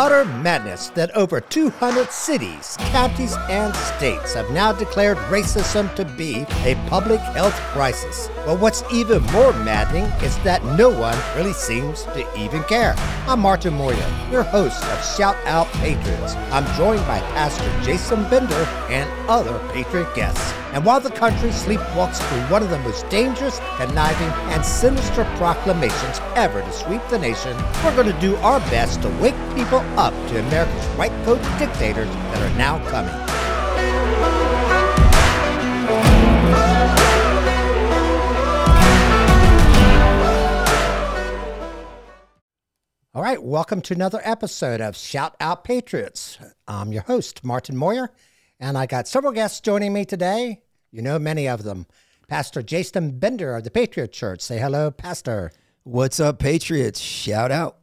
utter madness that over 200 cities, counties, and states have now declared racism to be a public health crisis. But what's even more maddening is that no one really seems to even care. I'm Martin Mawyer, your host of Shout Out Patriots. I'm joined by Pastor Jason Bender and other Patriot guests. And while the country sleepwalks through one of the most dangerous, conniving, and sinister proclamations ever to sweep the nation, we're going to do our best to wake people up to America's white coat dictators that are now coming. All right, welcome to another episode of Shout Out Patriots. I'm your host, Martin Mawyer, and I got several guests joining me today. You know many of them. Pastor Jason Bender of the Patriot Church. Say hello, Pastor. What's up, Patriots? Shout out.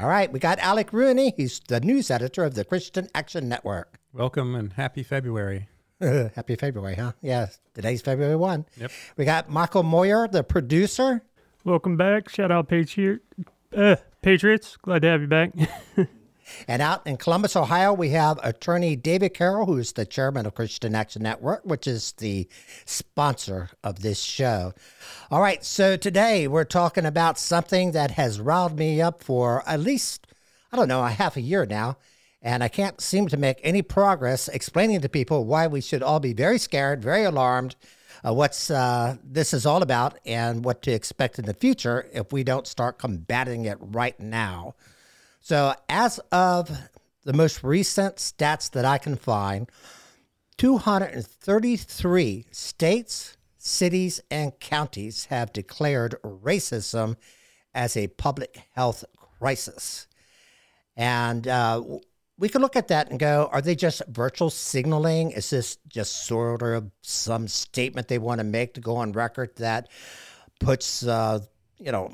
All right, we got Alec Rooney. He's the news editor of the Christian Action Network. Welcome and happy February. Happy February, huh? Yeah, today's February 1. Yep. We got Michael Mawyer, the producer. Welcome back. Shout out Patriot, uh, Patriots. Glad to have you back. And out in Columbus, Ohio, we have attorney David Carroll, who is the chairman of Christian Action Network, which is the sponsor of this show. All right, so today we're talking about something that has riled me up for at least, I don't know, a half a year now. And I can't seem to make any progress explaining to people why we should all be very scared, very alarmed, uh, what's uh, this is all about, and what to expect in the future if we don't start combating it right now. So, as of the most recent stats that I can find, 233 states, cities, and counties have declared racism as a public health crisis. And uh, we could look at that and go, are they just virtual signaling? Is this just sort of some statement they want to make to go on record that puts, uh, you know,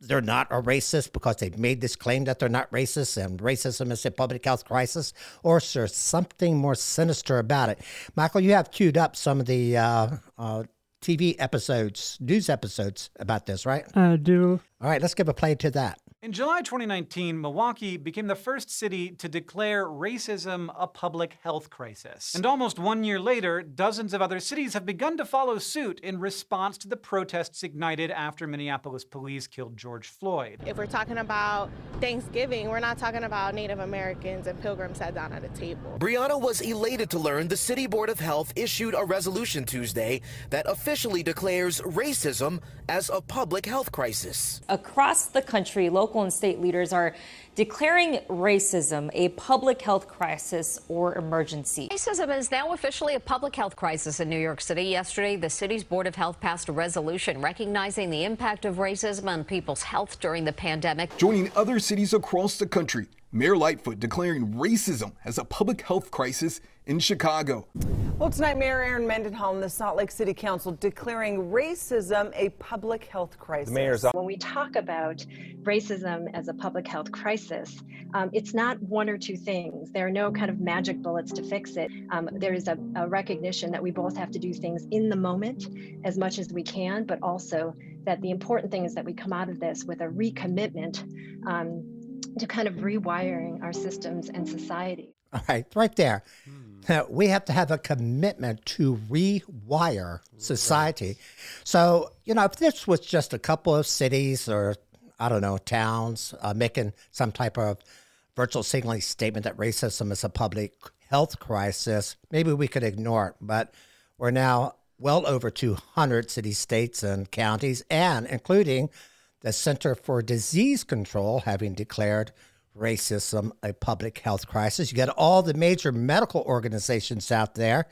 they're not a racist because they've made this claim that they're not racist and racism is a public health crisis, or is there something more sinister about it? Michael, you have queued up some of the uh, uh, TV episodes, news episodes about this, right? I do. All right, let's give a play to that. In July 2019, Milwaukee became the first city to declare racism a public health crisis. And almost one year later, dozens of other cities have begun to follow suit in response to the protests ignited after Minneapolis police killed George Floyd. If we're talking about Thanksgiving, we're not talking about Native Americans and pilgrims sat down at a table. Brianna was elated to learn the City Board of Health issued a resolution Tuesday that officially declares racism as a public health crisis. Across the country, local and state leaders are declaring racism a public health crisis or emergency. Racism is now officially a public health crisis in New York City. Yesterday, the city's Board of Health passed a resolution recognizing the impact of racism on people's health during the pandemic. Joining other cities across the country, Mayor Lightfoot declaring racism as a public health crisis in Chicago. Well, tonight, Mayor Erin Mendenhall and the Salt Lake City Council declaring racism a public health crisis. The mayor's when we talk about racism as a public health crisis, um, it's not one or two things. There are no kind of magic bullets to fix it. Um, there is a, a recognition that we both have to do things in the moment as much as we can, but also that the important thing is that we come out of this with a recommitment um, to kind of rewiring our systems and society. All right, right there. Now, we have to have a commitment to rewire society. So, you know, if this was just a couple of cities or, I don't know, towns uh, making some type of virtual signaling statement that racism is a public health crisis, maybe we could ignore it. But we're now well over 200 cities, states, and counties, and including the Center for Disease Control having declared racism a public health crisis. You got all the major medical organizations out there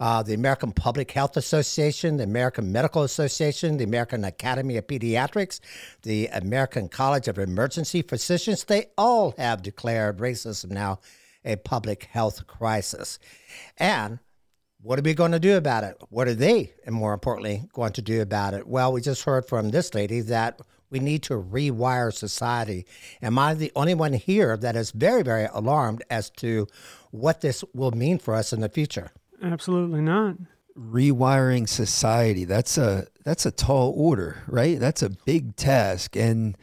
uh, the American Public Health Association, the American Medical Association, the American Academy of Pediatrics, the American College of Emergency Physicians. They all have declared racism now a public health crisis. And what are we going to do about it? What are they, and more importantly, going to do about it? Well, we just heard from this lady that we need to rewire society. Am I the only one here that is very, very alarmed as to what this will mean for us in the future? Absolutely not. Rewiring society. That's a that's a tall order, right? That's a big task. And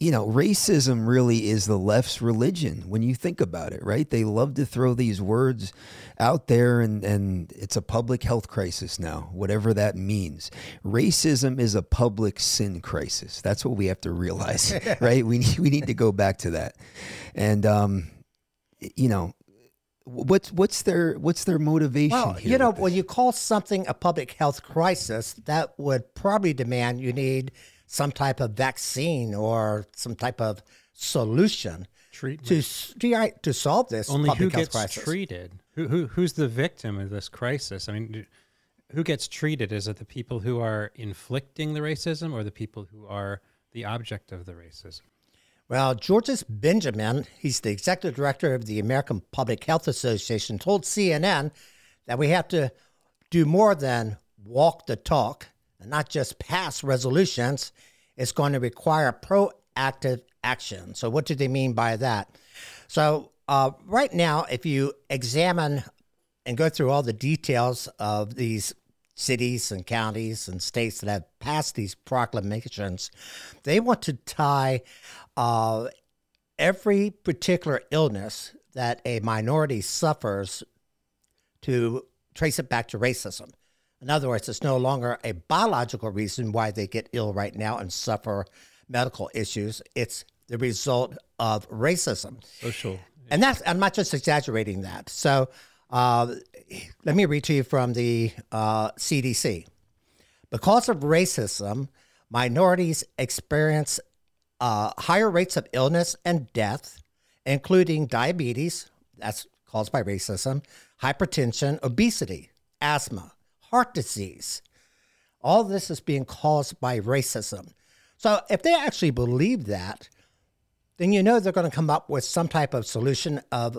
you know, racism really is the left's religion when you think about it, right? They love to throw these words out there and, and it's a public health crisis now, whatever that means. Racism is a public sin crisis. That's what we have to realize, right? We need, we need to go back to that. And, um, you know, what's what's their what's their motivation? Well, here you know, when you call something a public health crisis, that would probably demand you need some type of vaccine or some type of solution Treatment. to to, solve this Only who health gets crisis. treated? Who, who who's the victim of this crisis? I mean, who gets treated? Is it the people who are inflicting the racism, or the people who are the object of the racism? Well, Georges Benjamin, he's the executive director of the American Public Health Association, told CNN that we have to do more than walk the talk not just pass resolutions. It's going to require proactive action. So, what do they mean by that? So, uh, right now, if you examine and go through all the details of these cities and counties and states that have passed these proclamations, they want to tie uh, every particular illness that a minority suffers to trace it back to racism. In other words, it's no longer a biological reason why they get ill right now and suffer medical issues. It's the result of racism. Social. And that's, I'm not just exaggerating that. So uh, let me read to you from the uh, CDC. Because of racism, minorities experience uh, higher rates of illness and death, including diabetes, that's caused by racism, hypertension, obesity, asthma, heart disease. All this is being caused by racism. So if they actually believe that, then you know they're going to come up with some type of solution of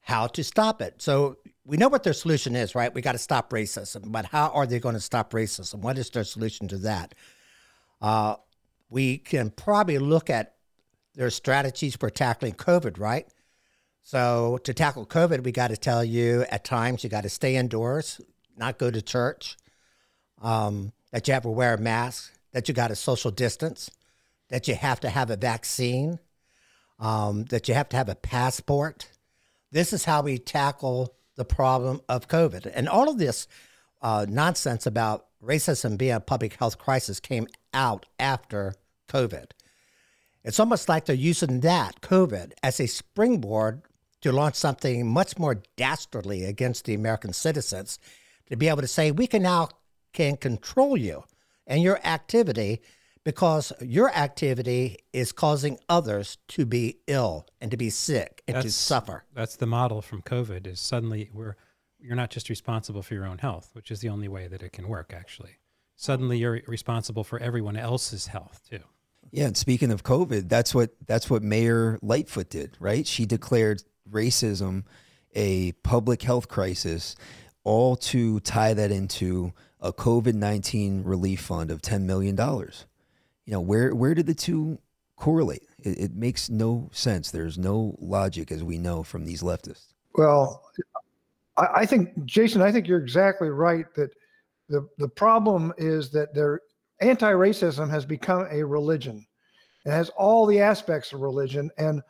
how to stop it. So we know what their solution is, right? We got to stop racism. But how are they going to stop racism? What is their solution to that? Uh, we can probably look at their strategies for tackling COVID, right? So to tackle COVID, we got to tell you at times you got to stay indoors, not go to church, um, that you have to wear a mask, that you got to social distance, that you have to have a vaccine, um, that you have to have a passport. This is how we tackle the problem of COVID. And all of this uh, nonsense about racism being a public health crisis came out after COVID. It's almost like they're using that, COVID, as a springboard to launch something much more dastardly against the American citizens to be able to say, we can now can control you and your activity because your activity is causing others to be ill and to be sick and to suffer. That's the model from COVID. Is suddenly we're you're not just responsible for your own health, which is the only way that it can work. Actually, suddenly you're responsible for everyone else's health too. Yeah, and speaking of COVID, that's what that's what Mayor Lightfoot did, right? She declared racism a public health crisis, all to tie that into a COVID nineteen relief fund of ten million dollars. You know, where where did the two correlate? It, it makes no sense. There's no logic, as we know from these leftists. Well, I, I think, Jason, I think you're exactly right that the, the problem is that their anti-racism has become a religion. It has all the aspects of religion. And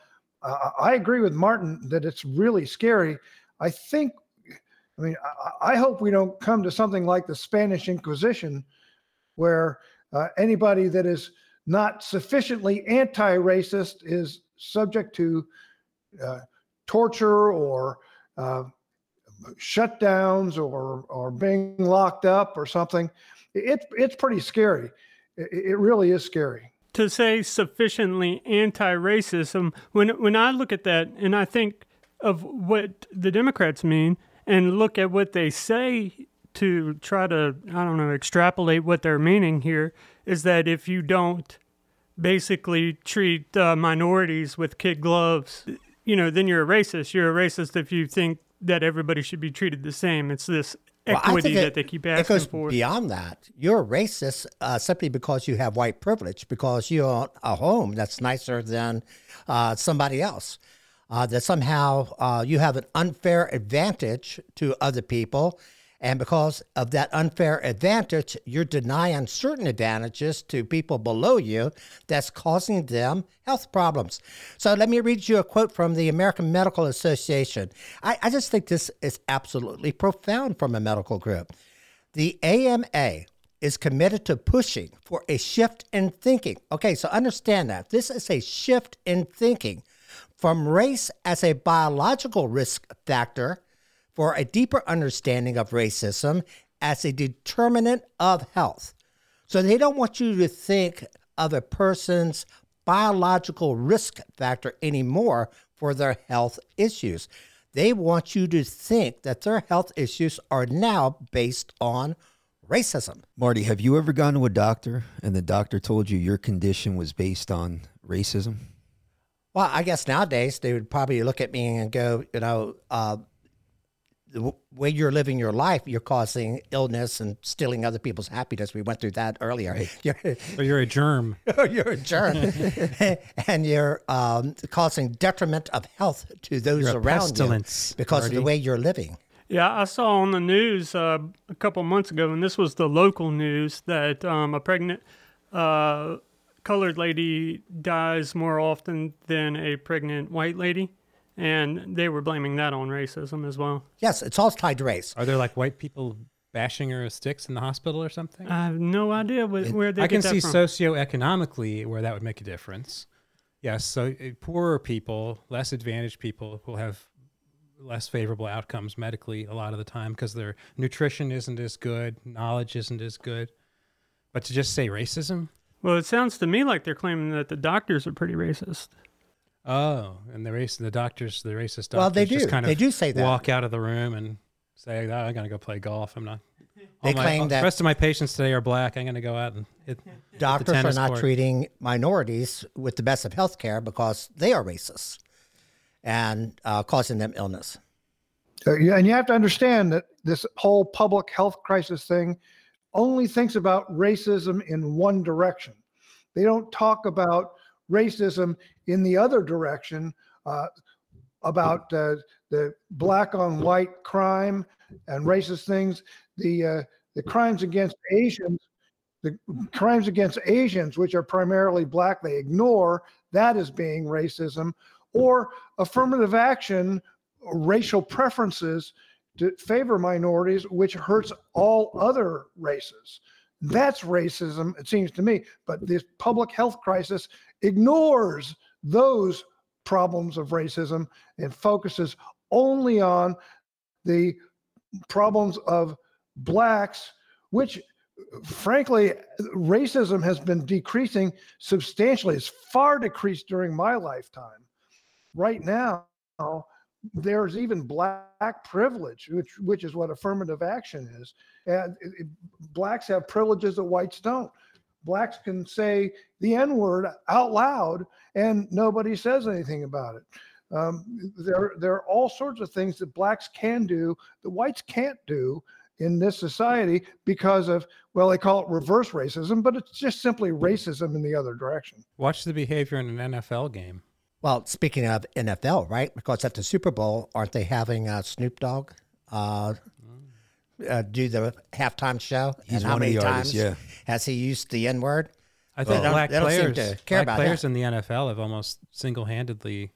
uh, I agree with Martin that it's really scary. I think, I mean, I, I hope we don't come to something like the Spanish Inquisition where uh, anybody that is not sufficiently anti-racist is subject to uh, torture or uh, shutdowns or or being locked up or something. It's it's pretty scary. It, it really is scary. to say sufficiently anti-racism when when I look at that and I think of what the Democrats mean and look at what they say to try to I don't know extrapolate what they're meaning here is that if you don't basically treat uh, minorities with kid gloves, you know, then you're a racist. You're a racist if you think that everybody should be treated the same. It's this equity think that it- they keep It asking goes for. beyond that. You're a racist uh, simply because you have white privilege, because you own a home that's nicer than uh, somebody else. Uh, that somehow uh, you have an unfair advantage to other people, And because of that unfair advantage, you're denying certain advantages to people below you that's causing them health problems. So let me read you a quote from the American Medical Association. I, I just think this is absolutely profound from a medical group. The AMA is committed to pushing for a shift in thinking. Okay, so understand that. This is a shift in thinking from race as a biological risk factor for a deeper understanding of racism as a determinant of health. So they don't want you to think of a person's biological risk factor anymore for their health issues. They want you to think that their health issues are now based on racism. Marty, have you ever gone to a doctor and the doctor told you your condition was based on racism? Well, I guess nowadays they would probably look at me and go, you know, uh, the way you're living your life, you're causing illness and stealing other people's happiness. We went through that earlier. Right. You're, or you're a germ. you're a germ, and you're um, causing detriment of health to those You're around pestilence, you because of the way you're living. Yeah, I saw on the news uh, a couple months ago, and this was the local news, that um, a pregnant uh, colored lady dies more often than a pregnant white lady. And they were blaming that on racism as well. Yes, it's all tied to race. Are there like white people bashing her with sticks in the hospital or something? I have no idea wh- where they I get can that see from. socioeconomically where that would make a difference. Yes, so uh, poorer people, less advantaged people will have less favorable outcomes medically a lot of the time because their nutrition isn't as good, knowledge isn't as good. But to just say racism? Well, it sounds to me like they're claiming that the doctors are pretty racist. Oh, and the race, the doctors, the racist doctors Well, they just do. kind of They do say that. walk out of the room and say, oh, "I'm going to go play golf. I'm not." They my- claim all- that- the rest of my patients today are black. I'm going to go out and hit, hit the Doctors are not court." treating minorities with the best of health care because they are racist and uh, causing them illness. Uh, yeah, and you have to understand that this whole public health crisis thing only thinks about racism in one direction. They don't talk about racism in the other direction uh, about uh, the black on white crime and racist things. The uh, the crimes against Asians, the crimes against Asians, which are primarily black, they ignore that as being racism, or affirmative action racial preferences to favor minorities, which hurts all other races. That's racism, it seems to me. But this public health crisis ignores those problems of racism and focuses only on the problems of blacks, which frankly, racism has been decreasing substantially. It's far decreased during my lifetime. Right now, there's even black privilege, which which is what affirmative action is. And it- it- blacks have privileges that whites don't. Blacks can say the N word out loud, and nobody says anything about it. Um, there there are all sorts of things that blacks can do that whites can't do in this society because of well they call it reverse racism, but it's just simply racism in the other direction. Watch the behavior in an NFL game. Well, speaking of NFL, right? Because at the Super Bowl, aren't they having uh, Snoop Dogg uh, uh, do the halftime show? He's and how one of many the times artists, yeah. has he used the N word? I think they black they players, to care black about players that. in the NFL have almost single-handedly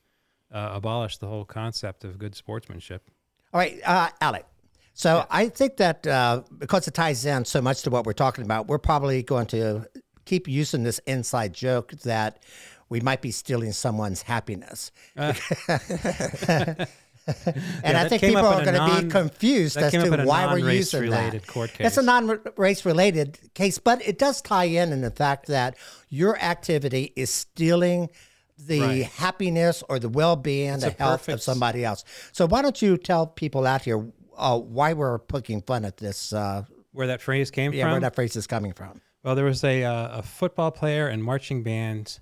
uh, abolished the whole concept of good sportsmanship. All right, uh, Alec. So I think that uh, because it ties in so much to what we're talking about, we're probably going to keep using this inside joke that we might be stealing someone's happiness. Uh. and Yeah, I think people are going to be confused as came up in to why we're using that. related court It's a non-race related case, but it does tie in in the fact that your activity is stealing the Right. happiness or the well-being, It's the health of somebody else. So why don't you tell people out here uh, why we're poking fun at this? Uh, Where that phrase came yeah, from? where that phrase is coming from. Well, there was a, uh, a football player and marching band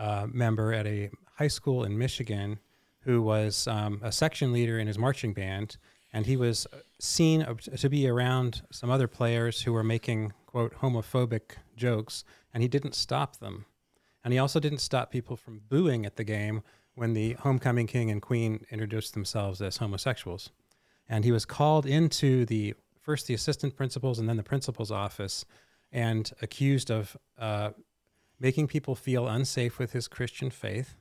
uh, member at a high school in Michigan who was um, a section leader in his marching band, and he was seen to be around some other players who were making, quote, homophobic jokes, and he didn't stop them. And he also didn't stop people from booing at the game when the homecoming king and queen introduced themselves as homosexuals. And he was called into the first the assistant principals and then the principal's office, and accused of uh, making people feel unsafe with his Christian faith,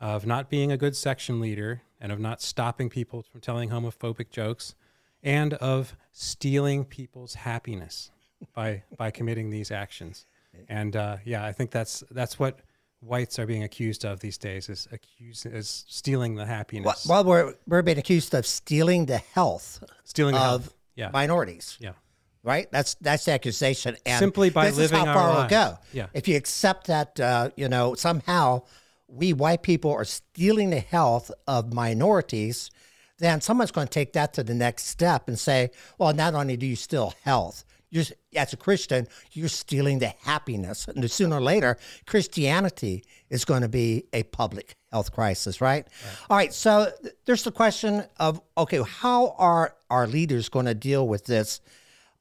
of not being a good section leader, and of not stopping people from telling homophobic jokes, and of stealing people's happiness by by committing these actions. And uh, yeah, I think that's that's what whites are being accused of these days is accused is stealing the happiness. Well, we're we're being accused of stealing the health, stealing of health. Yeah. minorities. Yeah. Right. That's that's the accusation. And Simply by this living is how far lives. it'll go. Yeah. If you accept that, uh, you know, somehow we white people are stealing the health of minorities, then someone's going to take that to the next step and say, well, not only do you steal health, you're, as a Christian, you're stealing the happiness. And sooner or later, Christianity is going to be a public health crisis, right? All right. So there's the question of okay, how are our leaders going to deal with this?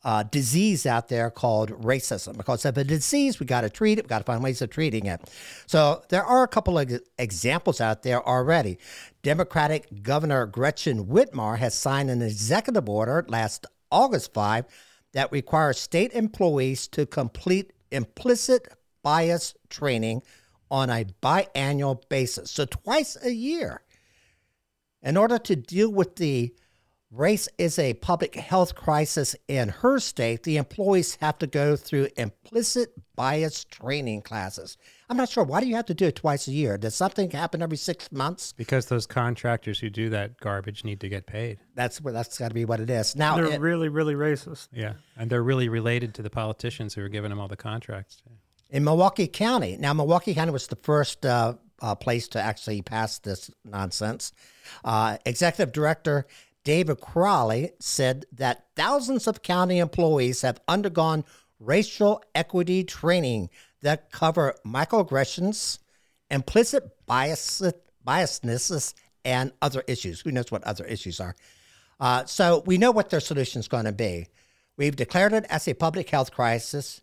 Uh, disease out there called racism. Because if a disease, we got to treat it. We got to find ways of treating it. So there are a couple of examples out there already. Democratic Governor Gretchen Whitmer has signed an executive order last August 5 that requires state employees to complete implicit bias training on a biannual basis, so twice a year. In order to deal with the race is a public health crisis in her state, the employees have to go through implicit bias training classes. I'm not sure. Why do you have to do it twice a year? Does something happen every six months? Because those contractors who do that garbage need to get paid. That's what that's got to be what it is. Now, They're it- really, really racist. Yeah, and they're really related to the politicians who are giving them all the contracts. in Milwaukee County. Now, Milwaukee County was the first uh, uh, place to actually pass this nonsense. Uh, Executive Director David Crowley said that thousands of county employees have undergone racial equity training that cover microaggressions, implicit bias, biasnesses, and other issues. Who knows what other issues are? Uh, so we know what their solution is going to be. We've declared it as a public health crisis.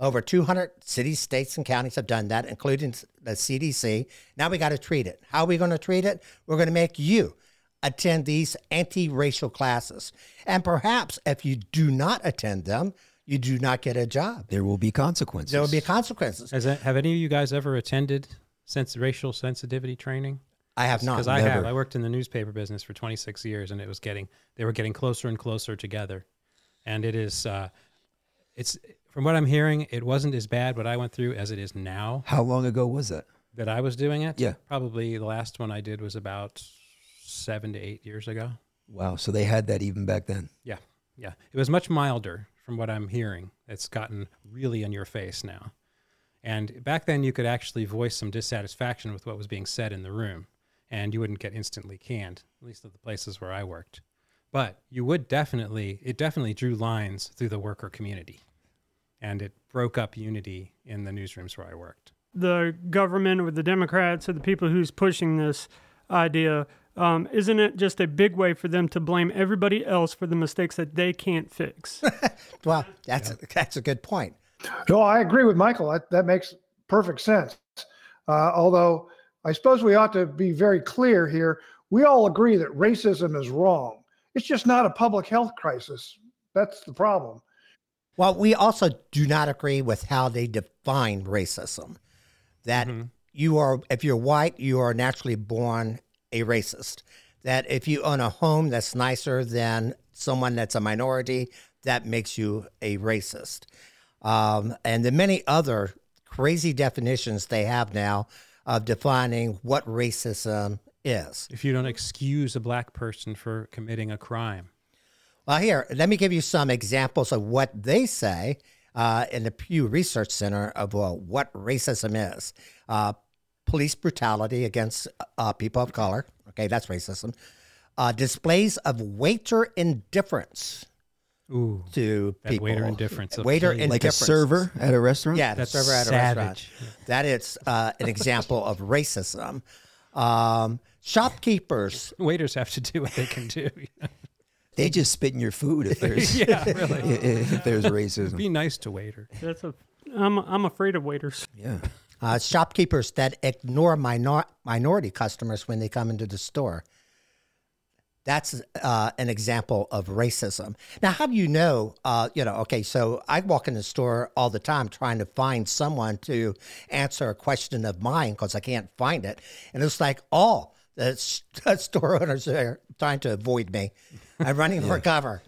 Over 200 cities, states, and counties have done that, including the CDC. Now we got to treat it. How are we going to treat it? We're going to make you attend these anti racial classes. And perhaps if you do not attend them, you do not get a job. There will be consequences. There will be consequences. Has that, have any of you guys ever attended sense racial sensitivity training? I have not. Because I have. I worked in the newspaper business for 26 years, and it was getting they were getting closer and closer together, and it is uh, it's from what I'm hearing, it wasn't as bad what I went through as it is now How long ago was that? that I was doing it. Yeah. probably the last one I did was about seven to eight years ago. Wow. So they had that even back then. Yeah, yeah. It was much milder from what I'm hearing. It's gotten really in your face now. And back then, you could actually voice some dissatisfaction with what was being said in the room, and you wouldn't get instantly canned, at least at the places where I worked. But you would definitely, it definitely drew lines through the worker community, and it broke up unity in the newsrooms where I worked. the government or the Democrats or the people who's pushing this idea, um, isn't it just a big way for them to blame everybody else for the mistakes that they can't fix? Well, that's, that's a good point. No, I agree with Michael. That, that makes perfect sense. Uh, although I suppose we ought to be very clear here. We all agree that racism is wrong. It's just not a public health crisis. That's the problem. Well, we also do not agree with how they define racism. That you are, if you're white, you are naturally born a racist. That if you own a home that's nicer than someone that's a minority, that makes you a racist. Um, and the many other crazy definitions they have now of defining what racism is. If you don't excuse a black person for committing a crime, Well, here, let me give you some examples of what they say uh, in the Pew Research Center of uh, what racism is. Uh, police brutality against uh, people of color. Okay, that's racism. Uh, displays of waiter indifference ooh, to people. waiter indifference. Waiter kill indifference. Like a server at a restaurant? Yeah, the That's server at a savage. restaurant. That is uh, an example of racism. Um, shopkeepers waiters have to do what they can do. They just spit in your food if there's yeah, really. if there's racism. Be nice to waiter. That's a. I'm I'm afraid of waiters. Yeah. Uh, shopkeepers that ignore minor- minority customers when they come into the store. that's uh, an example of racism. Now, how do you know? Uh, you know, okay, so I walk in the store all the time trying to find someone to answer a question of mine because I can't find it, and it's like, oh, the store owners are trying to avoid me. I'm running for cover,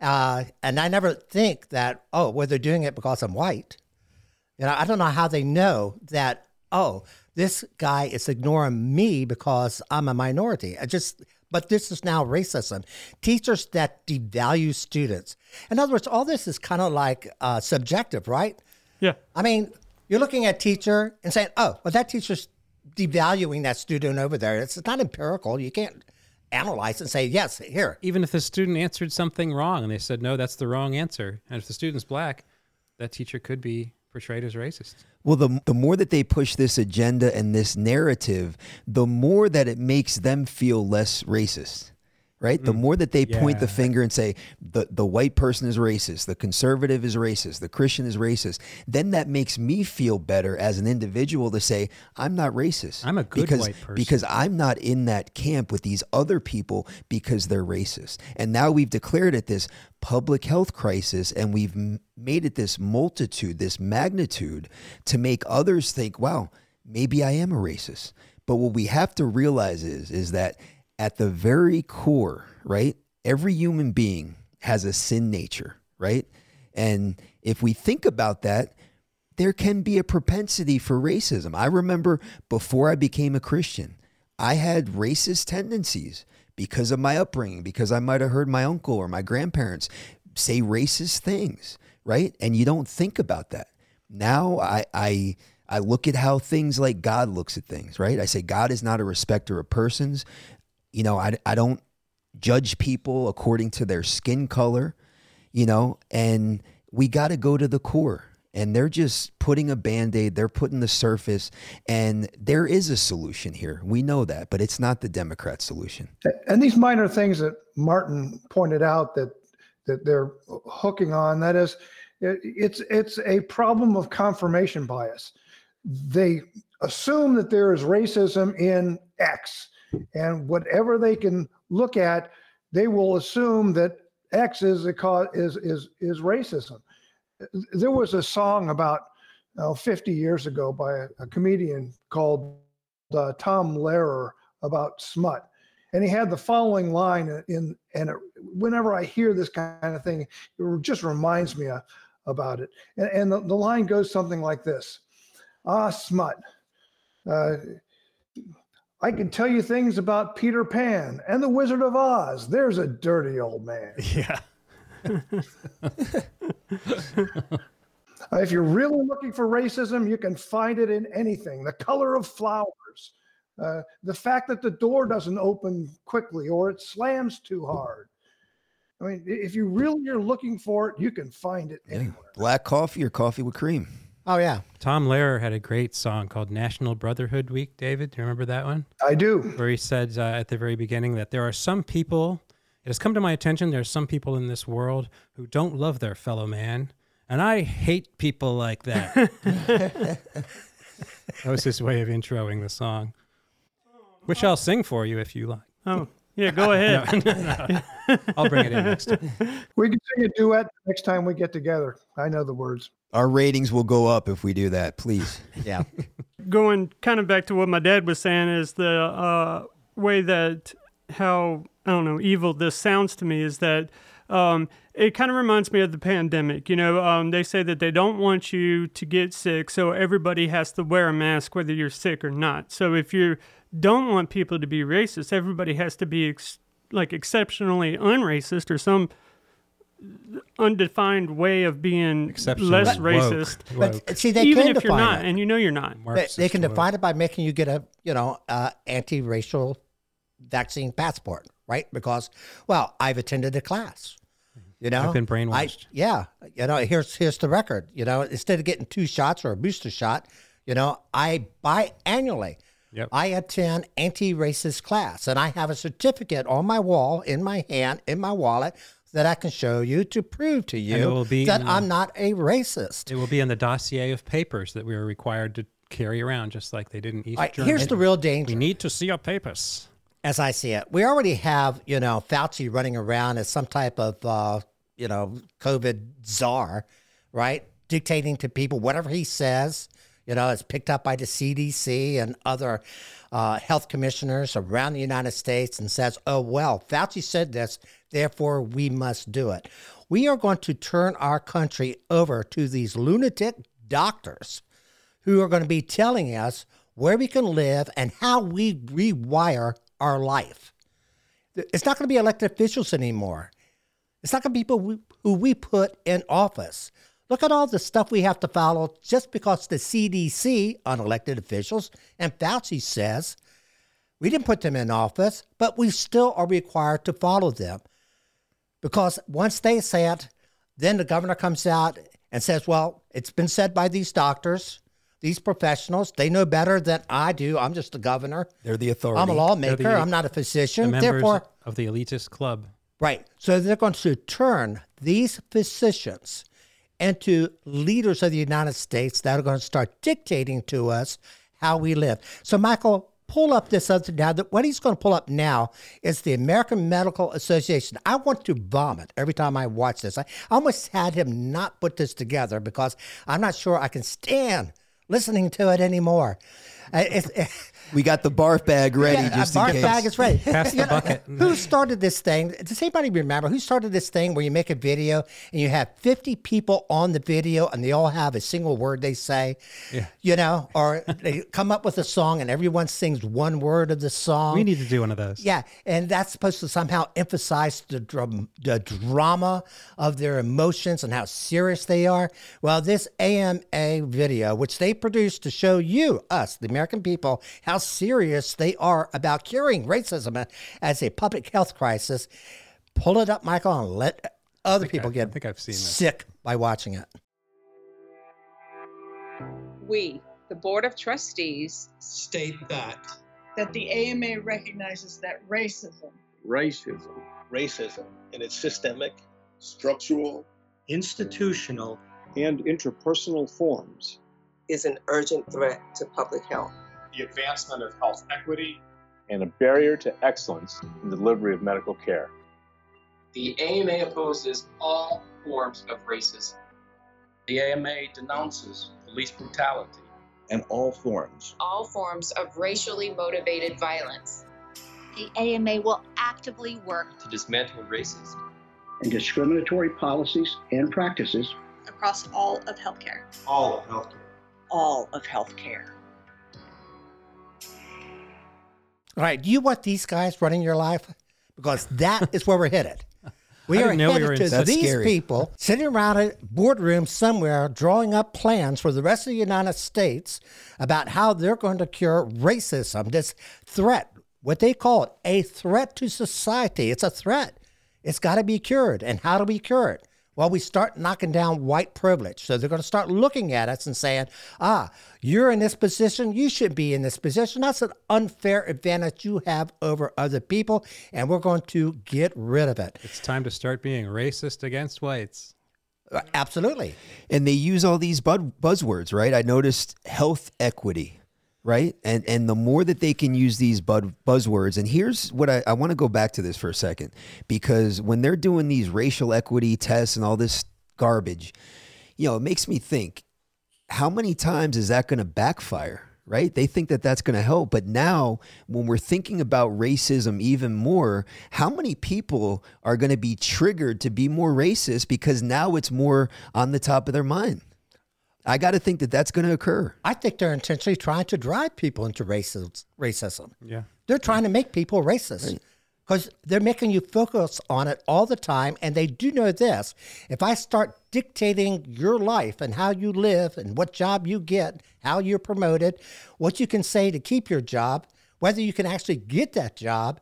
uh, and I never think that, oh, well, they're doing it because I'm white. You know, I don't know how they know that. Oh, this guy is ignoring me because I'm a minority. I just but this is now racism. Teachers that devalue students. In other words, all this is kind of like uh, subjective, right? Yeah. I mean, you're looking at teacher and saying, "Oh, well, that teacher's devaluing that student over there." It's not empirical. You can't analyze and say, "Yes, here." Even if the student answered something wrong and they said, "No, that's the wrong answer," and if the student's black, that teacher could be portrayed as racist. Well, the, the more that they push this agenda and this narrative, the more that it makes them feel less racist. Right? The mm. more that they point the finger and say the, the white person is racist, the conservative is racist, the Christian is racist, then that makes me feel better as an individual to say, I'm not racist. I'm a good because, white person. Because I'm not in that camp with these other people because they're racist. And now we've declared it this public health crisis and we've m- made it this multitude, this magnitude to make others think, wow, maybe I am a racist. But what we have to realize is, is that at the very core, right, every human being has a sin nature, right? And if we think about that, there can be a propensity for racism. I remember before I became a Christian, I had racist tendencies because of my upbringing, because I might have heard my uncle or my grandparents say racist things, right? And you don't think about that. Now I I I look at how things like God looks at things, right? I say God is not a respecter of persons. You know, I, I don't judge people according to their skin color, you know, and we got to go to the core. And they're just putting a band aid, they're putting the surface, and there is a solution here. We know that, but it's not the Democrat solution. And these minor things that Martin pointed out that that they're hooking on, that is, it, it's it's a problem of confirmation bias. They assume that there is racism in X, and whatever they can look at, they will assume that X is a cause is is is racism. There was a song about oh, 50 years ago by a, a comedian called uh, Tom Lehrer about smut. And he had the following line in and it, whenever i hear this kind of thing it just reminds me of, about it. And, and the, the line goes something like this. Ah smut. Uh, i can tell you things about peter pan and the wizard of oz there's a dirty old man Yeah. If you're really looking for racism you can find it in anything the color of flowers uh, the fact that the door doesn't open quickly or it slams too hard. I mean, if you really are looking for it, you can find it anywhere. Black coffee or coffee with cream. Oh yeah. Tom Lehrer had a great song called National Brotherhood Week. David, do you remember that one? I do. Where he said uh, at the very beginning that there are some people, it has come to my attention, there are some people in this world who don't love their fellow man. And I hate people like that. that was his way of introing the song, which I'll sing for you if you like. Oh, yeah, go ahead. No, no, no. I'll bring it in next time. We can sing a duet next time we get together. I know the words. Our ratings will go up if we do that, please. Yeah. going kind of back to what my dad was saying is the uh, way that how I don't know evil this sounds to me is that um, it kind of reminds me of the pandemic. You know, um, they say that they don't want you to get sick, so everybody has to wear a mask whether you're sick or not. So if you don't want people to be racist, everybody has to be ex- like exceptionally unracist or some undefined way of being Exceptionally less woke. racist. But see, they even can if you're define not, it. and you know you're not. They, they can define it by making you get a you know uh, anti-racial vaccine passport, right? Because well, I've attended a class. You know, I've been I, brainwashed. yeah, you know, here's here's the record. You know, instead of getting two shots or a booster shot, you know, I biannually. Yep. I attend anti-racist class, and I have a certificate on my wall, in my hand, in my wallet, that I can show you to prove to you that the- I'm not a racist. It will be in the dossier of papers that we are required to carry around, just like they did in East right, Germany. here's the real danger. We need to see your papers. as I see it. We already have, you know, Fauci running around as some type of, uh, you know, COVID czar, right? Dictating to people whatever he says. You know, it's picked up by the CDC and other uh, health commissioners around the United States and says, oh, well, Fauci said this, therefore we must do it. We are going to turn our country over to these lunatic doctors who are going to be telling us where we can live and how we rewire our life. It's not going to be elected officials anymore. It's not going to be people who we put in office. Look at all the stuff we have to follow just because the CDC, unelected officials, and Fauci says we didn't put them in office, but we still are required to follow them. Because once they say it, then the governor comes out and says, well, it's been said by these doctors, these professionals. They know better than I do. I'm just the governor. They're the authority. I'm a lawmaker. the- I'm not a physician. members Therefore, of the elitist club. Right. So they're going to turn these physicians into leaders of the United States that are going to start dictating to us how we live. So, Michael, pull up this other now. that- What he's going to pull up now is the American Medical Association. I want to vomit every time I watch this. I almost had him not put this together because I'm not sure I can stand listening to it anymore. Uh, it's- We got the barf bag ready yeah, just a in barf case. bag is ready. Pass the You know, bucket. Who started this thing? Does anybody remember who started this thing where you make a video and you have 50 people on the video and they all have a single word they say? Yeah. You know, or they come up with a song and everyone sings one word of the song. We need to do one of those. Yeah, and that's supposed to somehow emphasize the, dram- the drama of their emotions and how serious they are. Well, this AMA video, which they produced to show you, us, the American people, how serious they are about curing racism as a public health crisis, pull it up, Michael, and let other people I- get I think I've seen this. sick by watching it. We, the Board of Trustees, state that that the AMA recognizes that racism, racism, racism in its systemic, structural, institutional, and interpersonal forms is an urgent threat to public health. The advancement of health equity, and a barrier to excellence in delivery of medical care. The AMA opposes all forms of racism. The AMA denounces police brutality and all forms all forms of racially motivated violence. The AMA will actively work to dismantle racism and discriminatory policies and practices across all of healthcare. all of healthcare. all of healthcare. All right, do you want these guys running your life? Because that is where we're headed. We are know we were to these scary. people sitting around a boardroom somewhere drawing up plans for the rest of the United States about how they're going to cure racism, this threat, what they call it, a threat to society. It's a threat. It's got to be cured. And how do we cure it? Well, we start knocking down white privilege. So they're going to start looking at us and saying, ah, you're in this position. You should be in this position. That's an unfair advantage you have over other people. And we're going to get rid of it. It's time to start being racist against whites. Uh, Absolutely. and they use all these bud- buzzwords, right? I noticed health equity, right? And and the more that they can use these bud- buzzwords, and here's what I, I want to go back to this for a second, because when they're doing these racial equity tests and all this garbage, you know, it makes me think, how many times is that going to backfire? Right? They think that that's going to help. But now, when we're thinking about racism even more, how many people are going to be triggered to be more racist because now it's more on the top of their mind? I got to think that that's going to occur. I think they're intentionally trying to drive people into racism. racism. Yeah. They're trying to make people racist because they're making you focus on it all the time. And they do know this if I start dictating your life and how you live and what job you get, how you're promoted, what you can say to keep your job, whether you can actually get that job,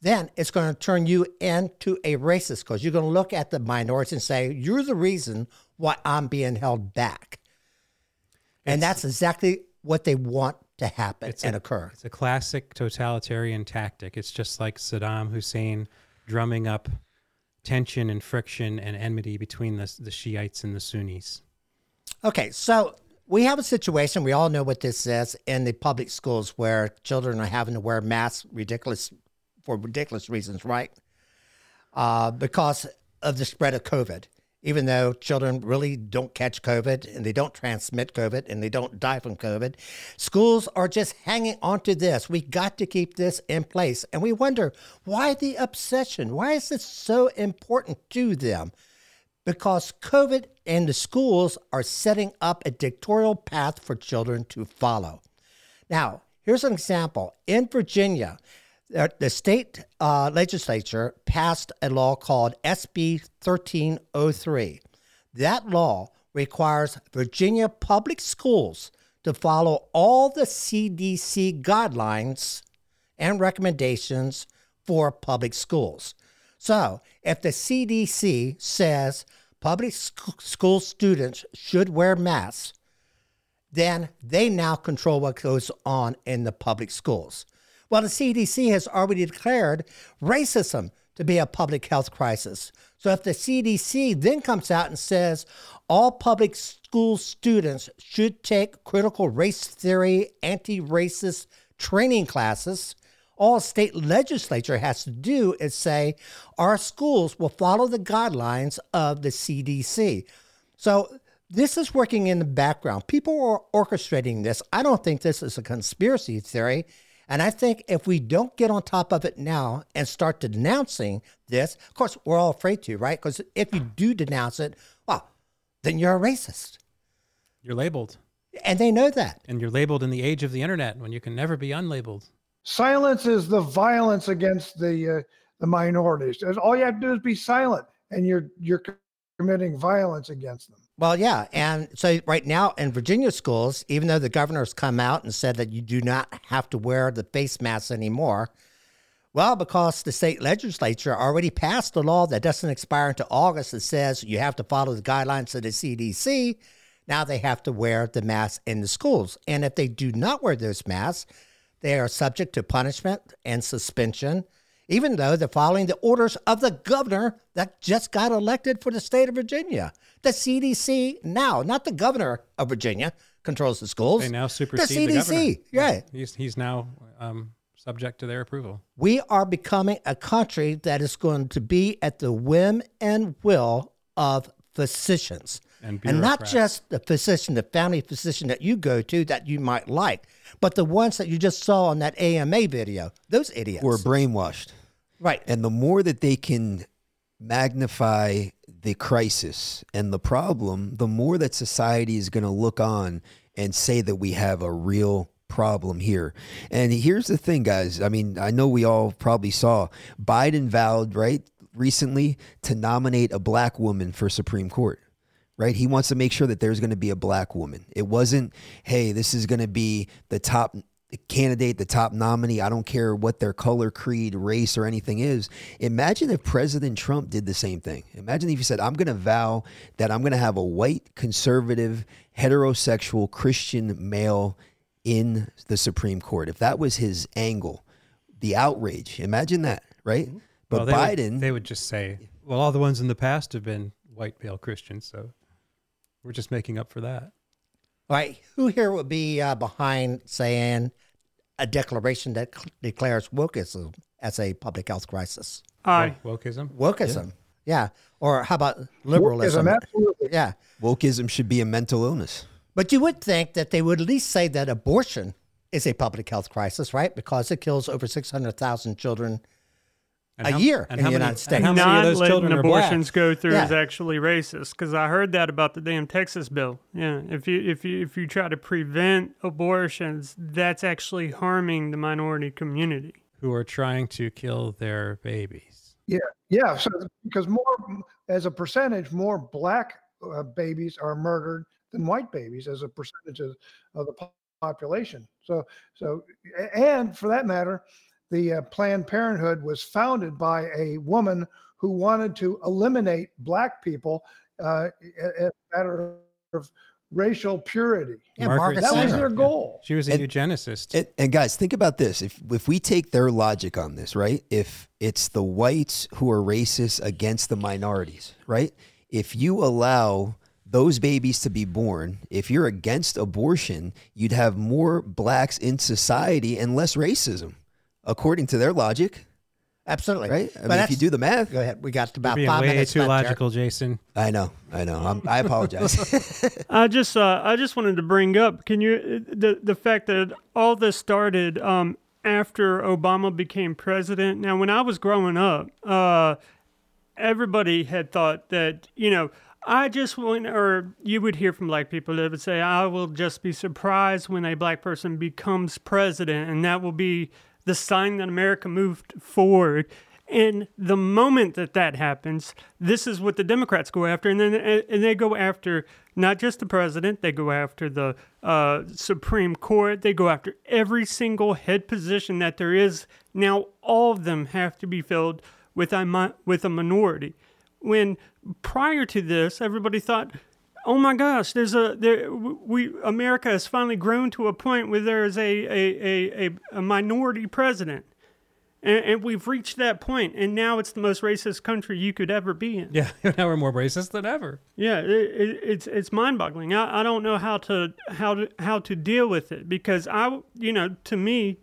then it's going to turn you into a racist because you're going to look at the minorities and say, you're the reason why I'm being held back. And that's exactly what they want to happen and a, occur. It's a classic totalitarian tactic. It's just like Saddam Hussein drumming up tension and friction and enmity between the, the Shiites and the Sunnis. Okay, so we have a situation, we all know what this is in the public schools where children are having to wear masks, ridiculous for ridiculous reasons, right? Uh, because of the spread of COVID. Even though children really don't catch COVID and they don't transmit COVID and they don't die from COVID, schools are just hanging on to this. We got to keep this in place. And we wonder why the obsession? Why is this so important to them? Because COVID and the schools are setting up a dictatorial path for children to follow. Now, here's an example. In Virginia, the the state uh, legislature passed a law called SB 1303. That law requires Virginia public schools to follow all the CDC guidelines and recommendations for public schools. So, if the CDC says public sc- school students should wear masks, then they now control what goes on in the public schools. Well, the CDC has already declared racism to be a public health crisis. So if the CDC then comes out and says all public school students should take critical race theory, anti racist training classes, all state legislature has to do is say our schools will follow the guidelines of the CDC. So this is working in the background. People are orchestrating this. I don't think this is a conspiracy theory. And I think if we don't get on top of it now and start denouncing this, of course, we're all afraid to, right? Because if you do denounce it, well, then you're a racist. You're labeled. And they know that. And you're labeled in the age of the internet when you can never be unlabeled. Silence is the violence against the uh, the minorities. All you have to do is be silent, and you're you're committing violence against them. Well, yeah. And so right now in Virginia schools, even though the governor's come out and said that you do not have to wear the face mask anymore, well, because the state legislature already passed a law that doesn't expire until August that says you have to follow the guidelines of the CDC, now they have to wear the mask in the schools. And if they do not wear those masks, they are subject to punishment and suspension, even though they're following the orders of the governor that just got elected for the state of Virginia. The CDC now, not the governor of Virginia, controls the schools. They now supersede the the, governor. CDC. right. He's, he's now um, subject to their approval. We are becoming a country that is going to be at the whim and will of physicians. And and not just the physician, the family physician that you go to that you might like, but the ones that you just saw on that AMA video. Those idiots. We're brainwashed. Right. And the more that they can magnify the crisis and the problem, the more that society is going to look on and say that we have a real problem here. And here's the thing, guys. I mean, I know we all probably saw Biden vowed, right, recently to nominate a black woman for Supreme Court. Right? He wants to make sure that there's going to be a black woman. It wasn't, hey, this is going to be the top candidate, the top nominee. I don't care what their color, creed, race, or anything is. Imagine if President Trump did the same thing. Imagine if he said, I'm going to vow that I'm going to have a white, conservative, heterosexual Christian male in the Supreme Court. If that was his angle, the outrage, imagine that, right? But Well, they Biden, Would, they would just say, well, all the ones in the past have been white male Christians, so we're just making up for that. All right. Who here would be uh, behind saying a declaration that cl- declares wokeism as a public health crisis? Aye. Wokeism? Wokeism. Yeah. Or how about liberalism? Wokeism, absolutely. Yeah. wokeism should be a mental illness. But you would think that they would at least say that abortion is a public health crisis, right? Because it kills over 600,000 children And a how- year and in how the many- United and States. how many of Not those letting children are black? abortions go through is actually racist because I heard that about the damn Texas bill. Yeah, if you if you if you try to prevent abortions, that's actually harming the minority community. Who are trying to kill their babies. Yeah, yeah. So because more, as a percentage, more black uh, babies are murdered than white babies as a percentage of, of the population. So, so, and for that matter, the uh, Planned Parenthood was founded by a woman who wanted to eliminate black people uh, as a matter of racial purity. Yeah, Margaret that was their goal. She was a eugenicist. And, and guys, think about this. If if we take their logic on this, right? If it's the whites who are racist against the minorities, right? If you allow those babies to be born, if you're against abortion, you'd have more blacks in society and less racism, according to their logic. Absolutely. Right? I But mean, if you do the math. Go ahead. We got You're about being five way minutes too left there. logical, Jason. I know. I know. I'm, I apologize. I just uh, I just wanted to bring up can you the the fact that all this started um, after Obama became president. Now, when I was growing up, uh, everybody had thought that you know I just want, or you would hear from black people that would say, "I will just be surprised when a black person becomes president, and that will be the sign that America moved forward." And the moment that that happens, this is what the Democrats go after, and then and they go after not just the president, they go after the uh, Supreme Court, they go after every single head position that there is. Now, all of them have to be filled with a with a minority. When prior to this, everybody thought, "Oh my gosh, there's a there we America has finally grown to a point where there is a a a, a, a minority president." And, and we've reached that point, and now it's the most racist country you could ever be in. Yeah, now we're more racist than ever. Yeah, it, it, it's it's mind-boggling. I, I don't know how to how to how to deal with it because I you know to me,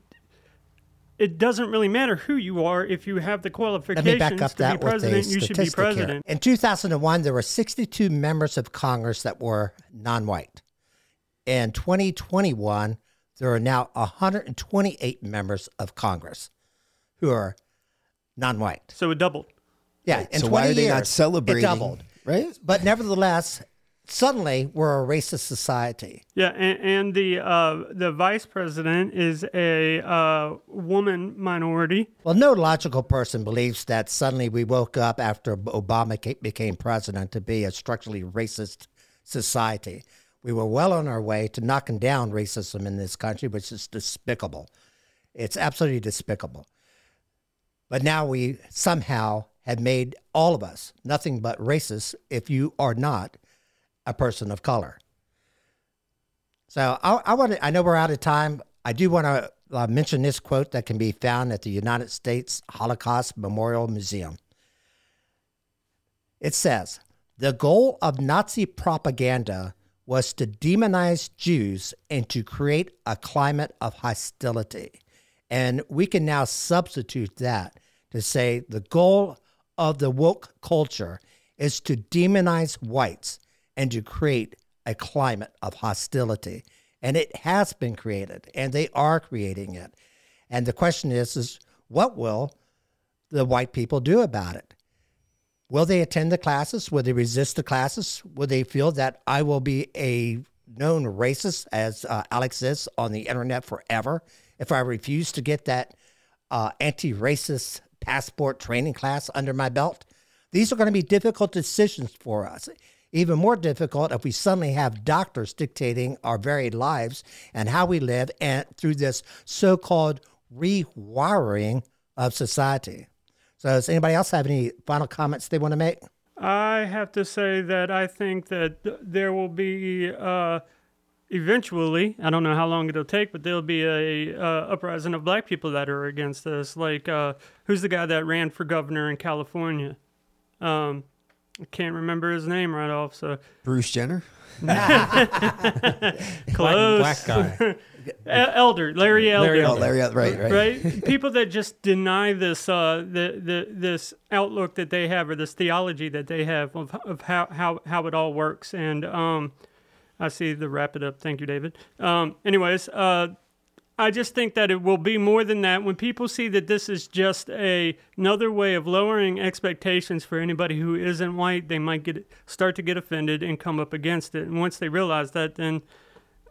it doesn't really matter who you are if you have the Let qualifications me back up to that be president. You should be statistic here. president. In 2001, there were 62 members of Congress that were non-white. In 2021, there are now 128 members of Congress who are non-white. So it doubled. Yeah, in So 20 why are they not years, celebrating, It doubled, right? But nevertheless, suddenly we're a racist society. Yeah, and, and the uh, the vice president is a uh, woman minority. Well, no logical person believes that suddenly we woke up after Obama became president to be a structurally racist society. We were well on our way to knocking down racism in this country, which is despicable. It's absolutely despicable. But now we somehow have made all of us nothing but racist if you are not a person of color. So I, I want to, I know we're out of time. I do want to uh, mention this quote that can be found at the United States Holocaust Memorial Museum. It says, the goal of Nazi propaganda was to demonize Jews and to create a climate of hostility. And we can now substitute that to say the goal of the woke culture is to demonize whites and to create a climate of hostility. And it has been created, and they are creating it. And the question is, is what will the white people do about it? Will they attend the classes? Will they resist the classes? Will they feel that I will be a known racist, as uh, Alex is, on the internet forever if I refuse to get that uh, anti racist passport training class under my belt? These are going to be difficult decisions for us. Even more difficult if we suddenly have doctors dictating our very lives and how we live and through this so called rewiring of society. So, does anybody else have any final comments they want to make? I have to say that I think that there will be uh, eventually. I don't know how long it'll take, but there'll be a uh, uprising of black people that are against this. Like, uh, who's the guy that ran for governor in California? Um, I can't remember his name right off. So Bruce Jenner. close. black guy. E- Elder Larry Elder. Larry Elder. Oh, Larry right, right. right. People that just deny this uh, the, the this outlook that they have or this theology that they have of, of how, how how it all works. And um, I see the wrap it up. Thank you, David. Um, anyways, uh, I just think that it will be more than that when people see that this is just a another way of lowering expectations for anybody who isn't white. They might get start to get offended and come up against it. And once they realize that, then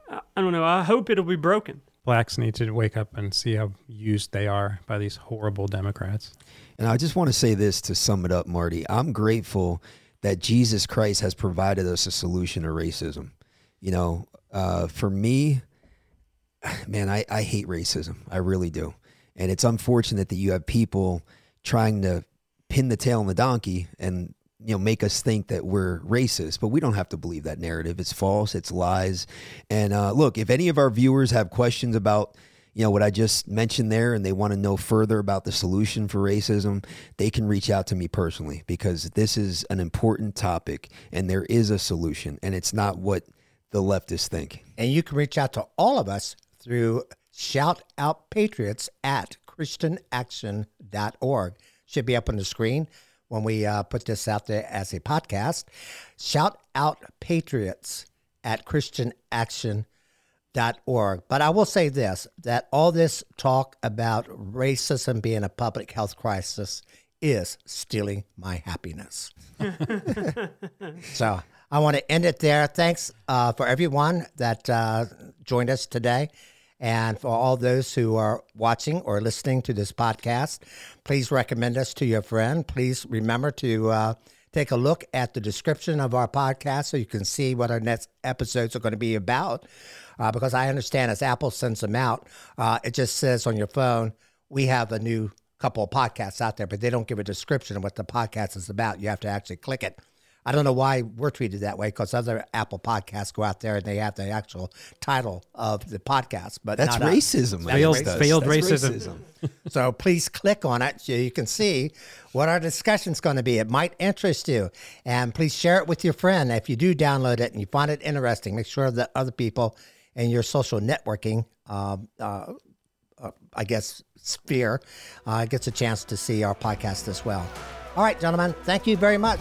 I I don't know. I hope it'll be broken. Blacks need to wake up and see how used they are by these horrible Democrats. And I just want to say this to sum it up, Marty. I'm grateful that Jesus Christ has provided us a solution to racism. You know, uh, for me, man, I, I hate racism. I really do. And it's unfortunate that you have people trying to pin the tail on the donkey and you know make us think that we're racist but we don't have to believe that narrative it's false it's lies and uh, look if any of our viewers have questions about you know what i just mentioned there and they want to know further about the solution for racism they can reach out to me personally because this is an important topic and there is a solution and it's not what the leftists think And you can reach out to all of us through Shout Out Patriots at christianaction.org. Should be up on the screen when we uh, put this out there as a podcast. Shout out patriots at christianaction.org. But I will say this that all this talk about racism being a public health crisis is stealing my happiness. so I want to end it there. Thanks uh, for everyone that uh, joined us today. And for all those who are watching or listening to this podcast, please recommend us to your friend. Please remember to uh, take a look at the description of our podcast so you can see what our next episodes are going to be about. Uh, because I understand as Apple sends them out, uh, it just says on your phone, we have a new couple of podcasts out there, but they don't give a description of what the podcast is about. You have to actually click it. I don't know why we're treated that way because other Apple podcasts go out there and they have the actual title of the podcast, but That's not racism. That's Failed, racism. failed That's racism. racism. So please click on it so you can see what our discussion's going to be. It might interest you. And please share it with your friend. If you do download it and you find it interesting, make sure that other people in your social networking, um, uh, uh, I guess, sphere uh, gets a chance to see our podcast as well. All right, gentlemen, thank you very much.